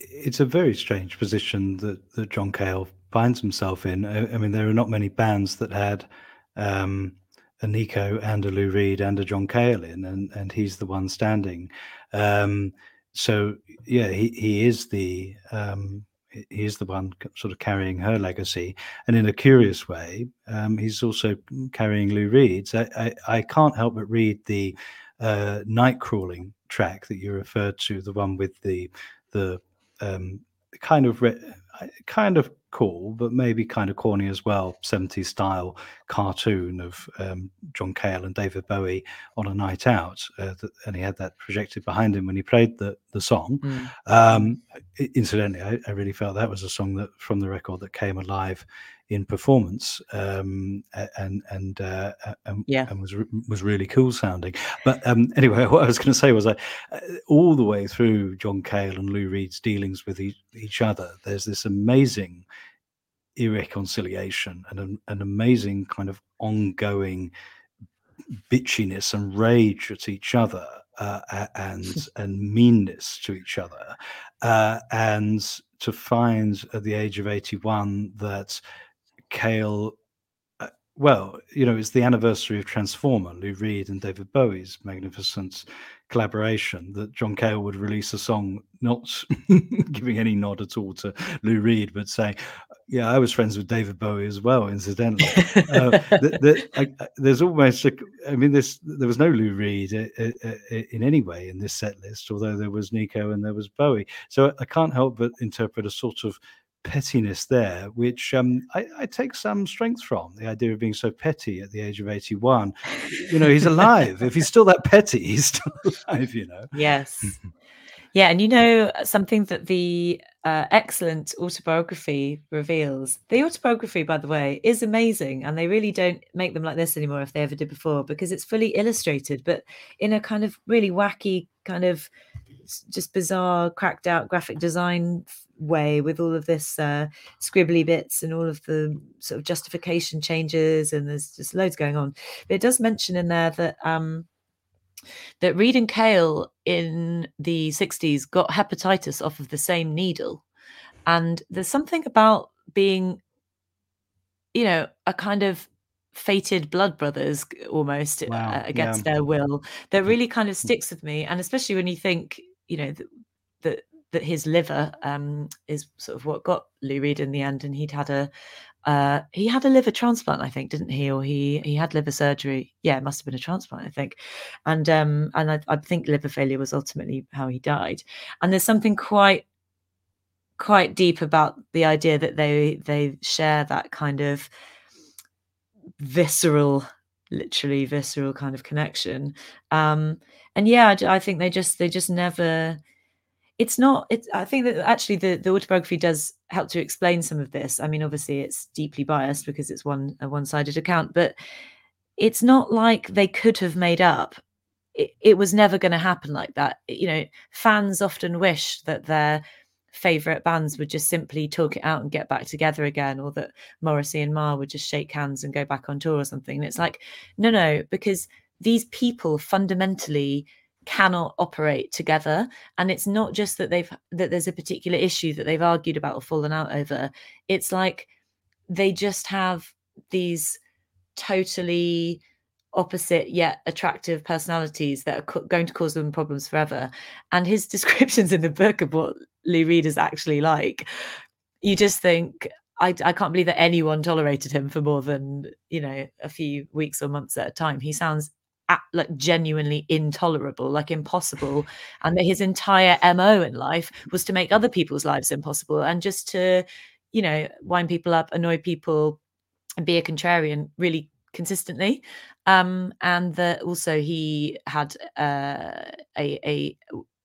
[SPEAKER 1] it's a very strange position that, that John Cale finds himself in. I, I mean, there are not many bands that had um, a Nico and a Lou Reed and a John Cale in, and, and he's the one standing. Um, so yeah, he, he is the um, he is the one sort of carrying her legacy, and in a curious way, um, he's also carrying Lou Reed's. I, I, I can't help but read the uh, night crawling track that you referred to, the one with the the um, kind of re- kind of cool, but maybe kind of corny as well, 70s style cartoon of um, John Cale and David Bowie on a night out. Uh, and he had that projected behind him when he played the, the song. Mm. Um, incidentally, I, I, really felt that was a song that from the record that came alive in performance um, and and uh, and, yeah. and was was really cool sounding. But um, anyway, *laughs* what I was going to say was, I uh, all the way through John Cale and Lou Reed's dealings with each, each other, there's this amazing irreconciliation and an, an amazing kind of ongoing bitchiness and rage at each other uh, and *laughs* and meanness to each other, uh, and to find at the age of eighty one that Cale. Uh, well, you know, it's the anniversary of Transformer, Lou Reed and David Bowie's magnificent collaboration. That John Cale would release a song, not *laughs* giving any nod at all to Lou Reed, but saying, "Yeah, I was friends with David Bowie as well." Incidentally, uh, the, the, I, there's almost, a, I mean, this there was no Lou Reed uh, uh, uh, in any way in this set list, although there was Nico and there was Bowie. So I can't help but interpret a sort of pettiness there, which um, I, I, take some strength from the idea of being so petty at the age of 81. You know, he's alive. if he's still that petty, he's still *laughs* alive, you know.
[SPEAKER 2] Yes. *laughs* yeah. And you know, something that the uh, excellent autobiography reveals the autobiography, by the way, is amazing. And they really don't make them like this anymore if they ever did before because it's fully illustrated, but in a kind of really wacky, kind of just bizarre, cracked out graphic design way with all of this uh, scribbly bits and all of the sort of justification changes and there's just loads going on but it does mention in there that um that reed and cale in the 60s got hepatitis off of the same needle and there's something about being you know a kind of fated blood brothers almost uh, wow. uh, against yeah. their will that really kind of sticks with me and especially when you think you know that, that that his liver um, is sort of what got Lou Reed in the end, and he'd had a uh, he had a liver transplant, I think, didn't he? Or he he had liver surgery. Yeah, it must have been a transplant, I think. And um, and I, I think liver failure was ultimately how he died. And there's something quite quite deep about the idea that they they share that kind of visceral literally visceral kind of connection um and yeah I, I think they just they just never it's not it's i think that actually the, the autobiography does help to explain some of this i mean obviously it's deeply biased because it's one a one-sided account but it's not like they could have made up it, it was never going to happen like that. You know, fans often wish that their favorite bands would just simply talk it out and get back together again, or that Morrissey and Marr would just shake hands and go back on tour or something. And it's like, no, no, because these people fundamentally cannot operate together and it's not just that they've that there's a particular issue that they've argued about or fallen out over it's like they just have these totally opposite yet attractive personalities that are co- going to cause them problems forever. And his *laughs* descriptions in the book of what Lou Reed is actually like, you just think, I, I can't believe that anyone tolerated him for more than, you know, a few weeks or months at a time. He sounds at, like genuinely intolerable, like impossible. And that his entire MO in life was to make other people's lives impossible and just to, you know, wind people up, annoy people, and be a contrarian really consistently. Um, and that also he had uh, a, a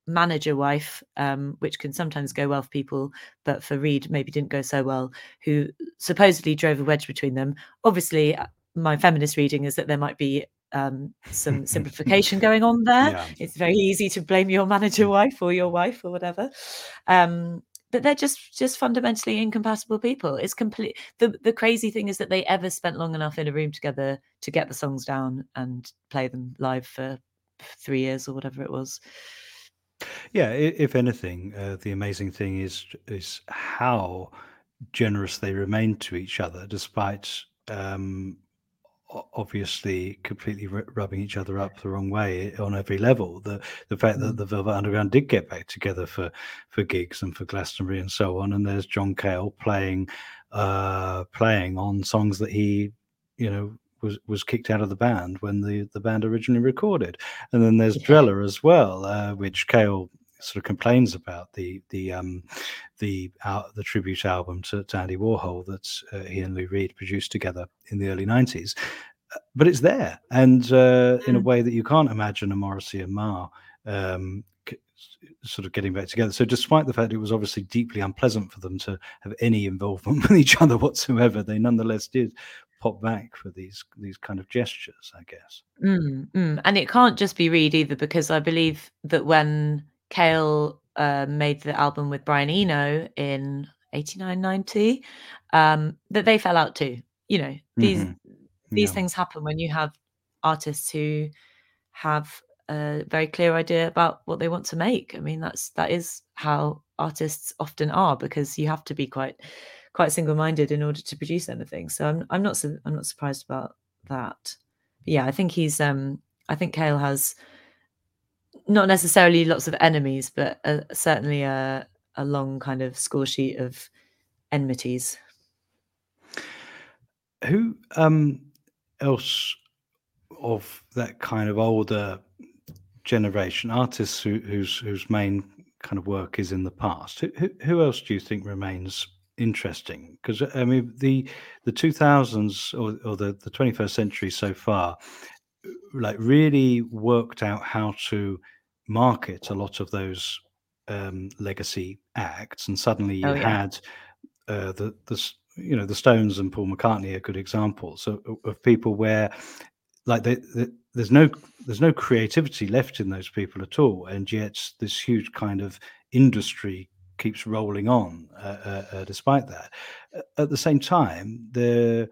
[SPEAKER 2] manager wife, um, which can sometimes go well for people, but for Reed maybe didn't go so well, who supposedly drove a wedge between them. Obviously, uh, my feminist reading is that there might be um, some *laughs* simplification going on there. Yeah. It's very easy to blame your manager wife or your wife or whatever. Um, but they're just just fundamentally incompatible people it's complete the the crazy thing is that they ever spent long enough in a room together to get the songs down and play them live for three years or whatever it was
[SPEAKER 1] yeah if anything uh, the amazing thing is is how generous they remain to each other despite um, obviously completely rubbing each other up the wrong way on every level. The the fact that mm. the Velvet Underground did get back together for for gigs and for Glastonbury and so on, and there's John Cale playing uh, playing on songs that he you know was was kicked out of the band when the the band originally recorded, and then there's. Drella as well, uh, which Cale sort of complains about the the um, the uh, the tribute album to, to Andy Warhol that uh, he and Lou Reed produced together in the early '90s. Uh, but it's there, and uh, in a mm. way that you can't imagine a Morrissey and Marr um, sort of getting back together. So, despite the fact it was obviously deeply unpleasant for them to have any involvement *laughs* with each other whatsoever, they nonetheless did pop back for these these kind of gestures, I guess.
[SPEAKER 2] Mm, mm. And it can't just be Reed either, because I believe that when Cale uh, made the album with Brian Eno in 89, 90, um, that they fell out too. You know, these mm-hmm. these yeah. things happen when you have artists who have a very clear idea about what they want to make. I mean, that's that is how artists often are because you have to be quite quite single minded in order to produce anything. So I'm I'm not su- I'm not surprised about that. But yeah, I think he's um I think Cale has not necessarily lots of enemies, but uh, certainly a, a long kind of score sheet of enmities.
[SPEAKER 1] Who um, else of that kind of older generation artists who, whose whose main kind of work is in the past? Who, who, else do you think remains interesting? Because I mean, the the two thousands or, or the the twenty first century so far like really worked out how to market a lot of those um, legacy acts, and suddenly you oh, yeah. had uh, the the you know the Stones and Paul McCartney are good examples of, of people where like they, they, there's no there's no creativity left in those people at all, and yet this huge kind of industry keeps rolling on uh, uh, uh despite that. At the same time, there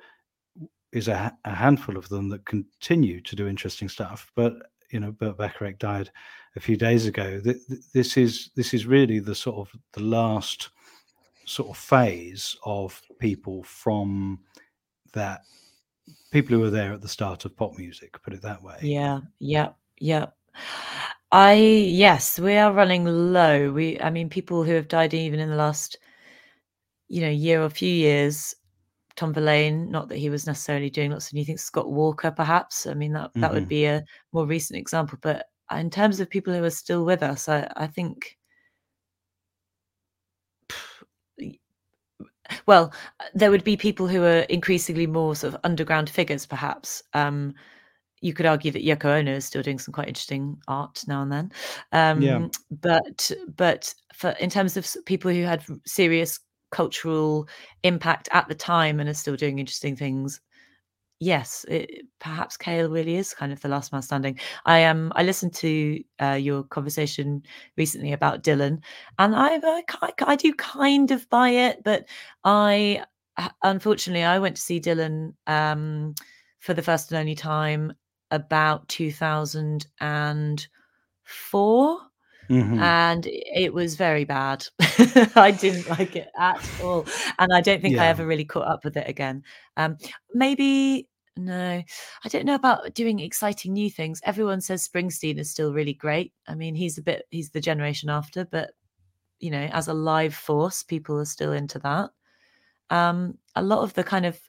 [SPEAKER 1] is a, a, handful of them that continue to do interesting stuff. But you know, Burt Bacharach died a few days ago. This is this is really the sort of the last sort of phase of people from that people who were there at the start of pop music. Put it that way.
[SPEAKER 2] Yeah. Yeah. Yeah. I yes, we are running low. We, I mean, people who have died even in the last, you know, year or few years Tom Verlaine. Not that he was necessarily doing lots of new things. Scott Walker, perhaps. I mean, that that mm-hmm. would be a more recent example. But in terms of people who are still with us, I, I think. *sighs* Well, there would be people who are increasingly more sort of underground figures, perhaps. Um, you could argue that Yoko Ono is still doing some quite interesting art now and then. Um, yeah. But but for in terms of people who had serious cultural impact at the time and are still doing interesting things. yes, it, perhaps Cale really is kind of the last man standing. I um I listened to uh, your conversation recently about Dylan, and I, I I do kind of buy it, but I unfortunately I went to see Dylan um for the first and only time about 2004
[SPEAKER 1] Mhm.
[SPEAKER 2] and it was very bad. *laughs* I didn't like it at all, and I don't think I ever really caught up with it again. Um, maybe no, I don't know about doing exciting new things. Everyone says Springsteen is still really great. I mean, he's a bit he's the generation after, but you know, as a live force, people are still into that. Um, a lot of the kind of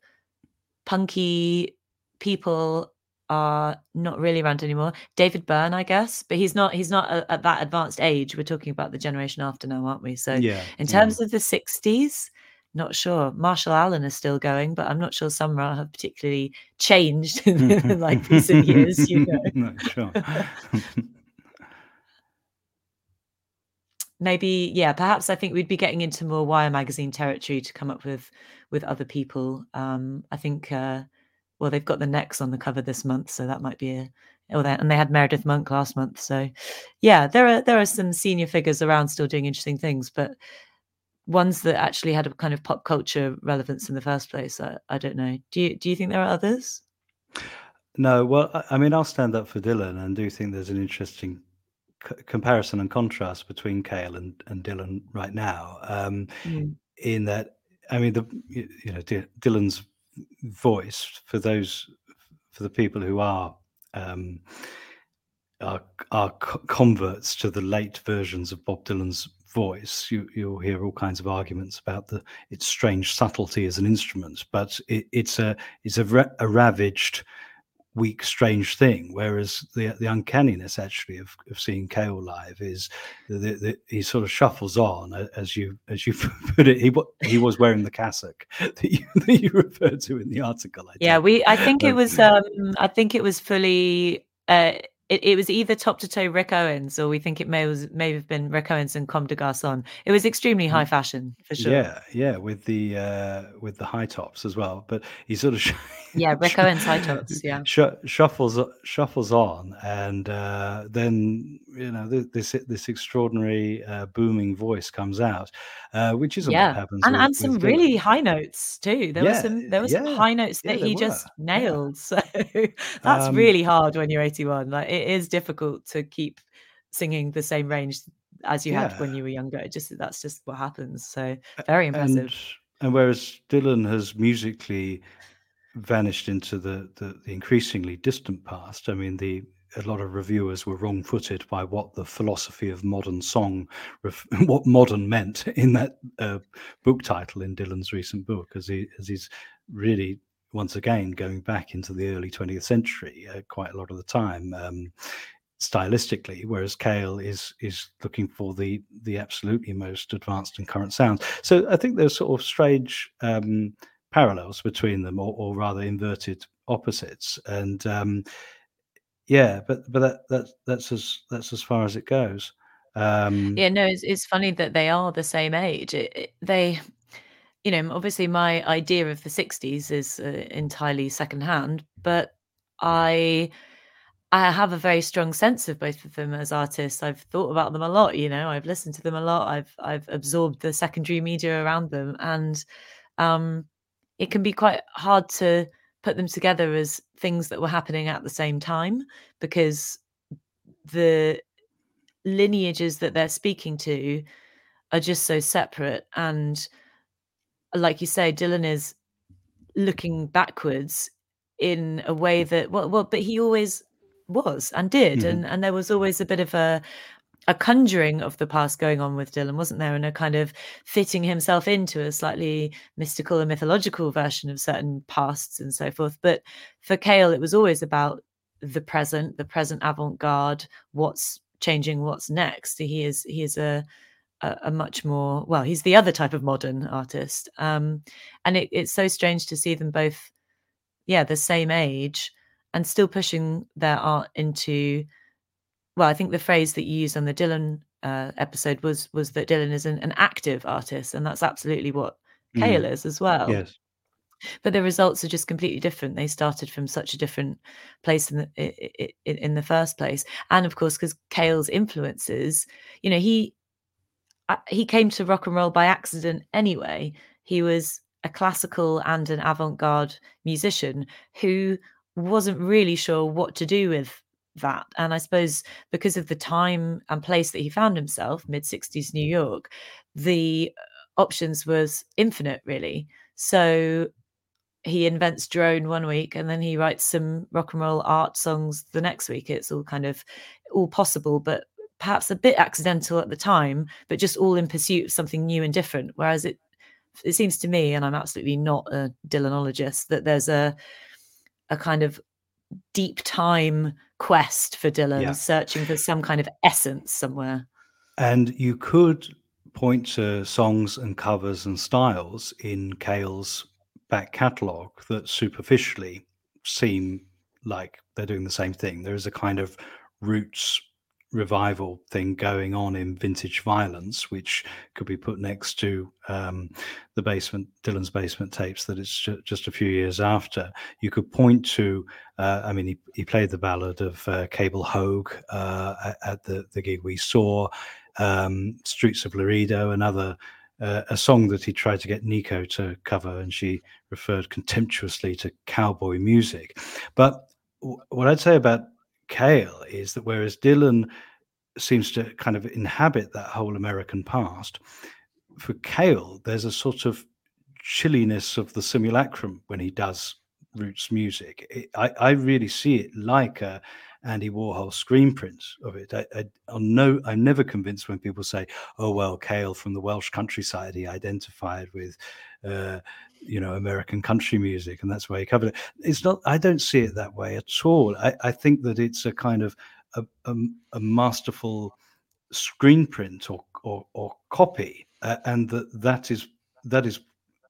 [SPEAKER 2] punky people are not really around anymore. David Byrne, I guess, but he's not. He's not a, at that advanced age. We're talking about the generation after now, aren't we? So,
[SPEAKER 1] Yeah.
[SPEAKER 2] in
[SPEAKER 1] Yeah.
[SPEAKER 2] terms of the '60s, not sure. Marshall Allen is still going, but I'm not sure Ra have particularly changed in *laughs* *laughs* like recent years. You *laughs* know,
[SPEAKER 1] No, sure.
[SPEAKER 2] maybe yeah. Perhaps I think we'd be getting into more Wire magazine territory to come up with with other people. Um, I think. Uh, well, they've got the necks on the cover this month, so that might be a. Oh, they, and they had Meredith Monk last month, so yeah, there are there are some senior figures around still doing interesting things, but ones that actually had a kind of pop culture relevance in the first place. I, I don't know. Do you do you think there are others?
[SPEAKER 1] No, well, I, mean, I'll stand up for Dylan and do think there's an interesting c- comparison and contrast between Cale and, and Dylan right now. Um,
[SPEAKER 2] Mm.
[SPEAKER 1] in that, I mean, the you know Dy- Dylan's voice for those for the people who are um, are are converts to the late versions of Bob Dylan's voice. You you'll hear all kinds of arguments about the its strange subtlety as an instrument, but it, it's a it's a, ra- a ravaged weak, strange thing. Whereas the the uncanniness actually of, of seeing Cale live is that he sort of shuffles on as you as you *laughs* put it. He he was wearing the cassock *laughs* that you that you referred to in the article. I
[SPEAKER 2] Yeah,
[SPEAKER 1] think.
[SPEAKER 2] we. I think it was. Um, I think it was fully. Uh, it, it was either top to toe Rick Owens, or we think it may was may have been Rick Owens and Comme des Garçons. It was extremely high fashion for sure.
[SPEAKER 1] Yeah, yeah, with the uh, with the high tops as well. But he sort of sh- *laughs*
[SPEAKER 2] Yeah, Rick Owens high tops. Yeah. *laughs*
[SPEAKER 1] sh- shuffles shuffles on, and uh, then you know this this extraordinary uh, booming voice comes out, uh, which what
[SPEAKER 2] Yeah,
[SPEAKER 1] happens.
[SPEAKER 2] and
[SPEAKER 1] with,
[SPEAKER 2] and some really high notes too. There were
[SPEAKER 1] Yeah,
[SPEAKER 2] some there were some high notes that he just
[SPEAKER 1] were. Yeah.
[SPEAKER 2] nailed. *laughs* So that's
[SPEAKER 1] Um,
[SPEAKER 2] really hard when you're 81. Like it is difficult to keep singing the same range as you had when you were younger. It just that's just what happens. So very impressive.
[SPEAKER 1] and and whereas Dylan has musically vanished into the, the the increasingly distant past. I mean, the a lot of reviewers were wrong-footed by what the philosophy of modern song, *laughs* what modern meant in that uh, book title in Dylan's recent book, as he as he's really once again going back into the early 20th century uh, quite a lot of the time. Um, stylistically whereas Cale is is looking for the the absolutely most advanced and current sounds so i think there's sort of strange um parallels between them or, or rather inverted opposites and um yeah but but that that's that's as that's as far as it goes um
[SPEAKER 2] Yeah, no, it's it's funny that they are the same age. It, it- they, you know, obviously my idea of the 60s is uh, entirely secondhand, but I I have a very strong sense of both of them as artists. I've thought about them a lot, you know. I've listened to them a lot. I've I've absorbed the secondary media around them and um it can be quite hard to put them together as things that were happening at the same time because the lineages that they're speaking to are just so separate and like you say dylan is looking backwards in a way that well well but he always was and did
[SPEAKER 1] Mhm.
[SPEAKER 2] and and there was always a bit of a a conjuring of the past going on with Dylan, wasn't there? And a kind of fitting himself into a slightly mystical and mythological version of certain pasts and so forth. But for Cale, it was always about the present, the present avant-garde, what's changing, what's next. He is he is a a, a much more well, he's the other type of modern artist. Um, and it, it's so strange to see them both, yeah, the same age and still pushing their art into well, I think the phrase that you used on the Dylan uh, episode was was that Dylan is an, an active artist, and that's absolutely what
[SPEAKER 1] mm,
[SPEAKER 2] Cale is as well.
[SPEAKER 1] yes
[SPEAKER 2] but the results are just completely different. They started from such a different place in the in, in the first place, and of course, because Cale's influences, you know, he he came to rock and roll by accident anyway. He was a classical and an avant-garde musician who wasn't really sure what to do with that. And I suppose because of the time and place that he found himself, mid 60s New York, the uh, options was infinite, really. So he invents drone one week and then he writes some rock and roll art songs the next week. It's all kind of all possible, but perhaps a bit accidental at the time, but just all in pursuit of something new and different. Whereas it it seems to me, and I'm absolutely not a Dylanologist, that there's a a kind of deep time quest for Dylan, yeah. searching for some kind of essence somewhere.
[SPEAKER 1] And you could point to songs and covers and styles in Cale's back catalogue that superficially seem like they're doing the same thing. There is a kind of roots revival thing going on in vintage violence, which could be put next to um, the basement, Dylan's basement tapes that it's ju- just a few years after. You could point to, uh, I mean, he, he played the ballad of uh, Cable Hogue uh, at, the, the gig we saw, um, Streets of Laredo, another. Uh, a song that he tried to get Nico to cover, and she referred contemptuously to cowboy music. But what I'd say about Cale is that whereas Dylan seems to kind of inhabit that whole American past, for Cale, there's a sort of chilliness of the simulacrum when he does roots music. It, I, I really see it like a Andy Warhol screen print of it. I, I, I'm no, I'm never convinced when people say, "Oh well, Cale from the Welsh countryside, he identified with uh, you know American country music, and that's why he covered it. It's not. I don't see it that way at all. I, I think that it's a kind of a, a, a masterful screen print or or, or copy, uh, and that that is that is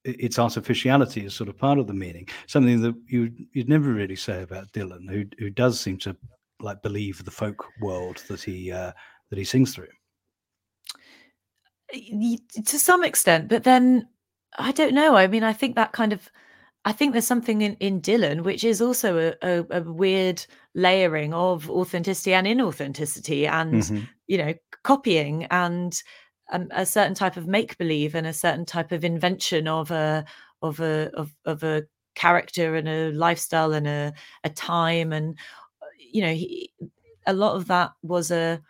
[SPEAKER 1] its artificiality is sort of part of the meaning. Something that you you'd never really say about Dylan, who who does seem to like believe the folk world that he uh, that he sings through.
[SPEAKER 2] To some extent, but then I don't know. I mean, I think that kind of I think there's something in, in Dylan which is also a, a, a weird layering of authenticity and inauthenticity and mm-hmm. you know copying and um, a certain type of make believe and a certain type of invention of a of a of, of a character and a lifestyle and a, a time and you know he, a lot of that was a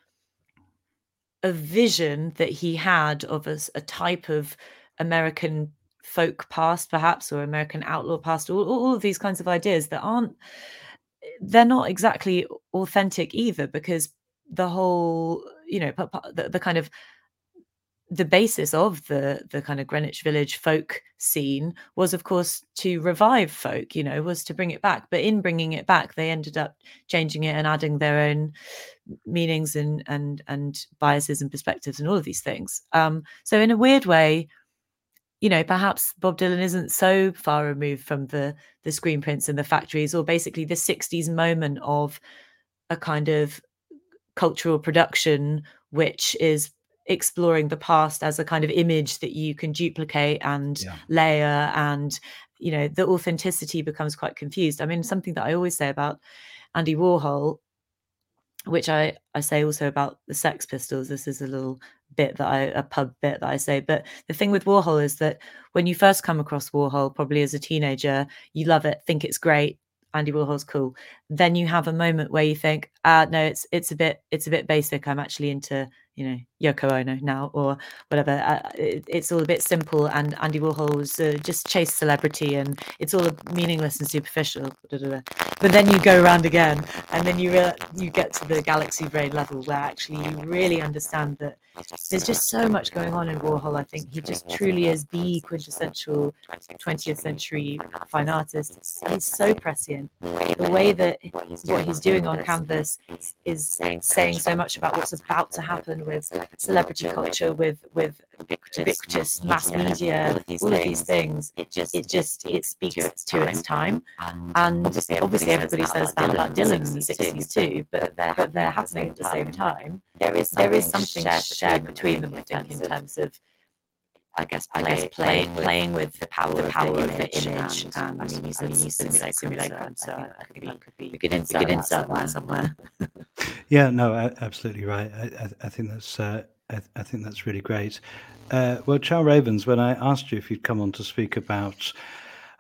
[SPEAKER 2] a vision that he had of a, a type of American folk past, perhaps, or American outlaw past, all, all of these kinds of ideas that aren't, they're not exactly authentic either, because the whole, you know, the, the kind of the basis of the the kind of Greenwich Village folk scene was, of course, to revive folk. You know, was to bring it back. But in bringing it back, they ended up changing it and adding their own meanings and and and biases and perspectives and all of these things. Um, so, in a weird way, you know, perhaps Bob Dylan isn't so far removed from the the screen prints and the factories, or basically the '60s moment of a kind of cultural production, which is exploring the past as a kind of image that you can duplicate and yeah. layer, and you know, the authenticity becomes quite confused. I mean, something that I always say about Andy Warhol which I, I say also about the Sex Pistols. This is a little bit that I a pub bit that I say. But the thing with Warhol is that when you first come across Warhol, probably as a teenager, you love it, think it's great. Andy Warhol's cool. Then you have a moment where you think, ah, no, it's it's a bit it's a bit basic. I'm actually into you know Yoko Ono now or whatever. Uh, it, it's all a bit simple, and Andy Warhol was uh, just chase celebrity, and it's all meaningless and superficial. But then you go around again, and then you re- you get to the galaxy brain level where actually you really understand that there's just so much going on in Warhol. I think he just truly is the quintessential 20th century fine artist. He's so prescient. The way that what he's doing on canvas is saying so much about what's about to happen with celebrity culture, with with ubiquitous mass media, all of these things. It just it just it speaks to its time, and obviously everybody says that about Dylan in the 60s too, but but they're happening at the same time. There is there is something shared between them, I think, in terms of I guess, play, I guess playing, playing with the power, the power of the image. And, and, I mean, you said simulate, simulate so I think that could be, we could insert, could insert that somewhere. *laughs*
[SPEAKER 1] yeah, no, absolutely right. I, I, I think that's uh, I, I, think that's really great. Uh, well, Chal Ravens, when I asked you if you'd come on to speak about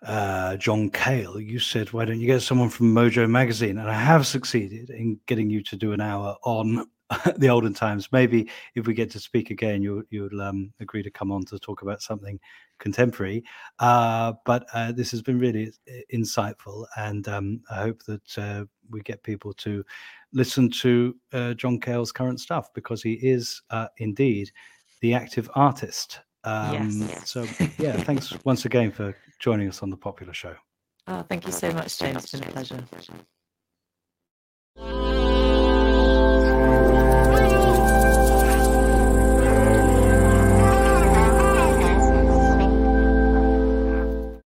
[SPEAKER 1] uh, John Cale, you said, "Why don't you get someone from Mojo Magazine?" And I have succeeded in getting you to do an hour on *laughs* the olden times. Maybe if we get to speak again, you'll you'll um, agree to come on to talk about something contemporary. Uh, but uh, this has been really insightful, and um, I hope that uh, we get people to listen to uh, John Cale's current stuff because he is uh, indeed the active artist. Um, yes. So yeah, thanks once again for joining us on the Popular Show.
[SPEAKER 2] Oh, thank you so much, James. It's been a pleasure.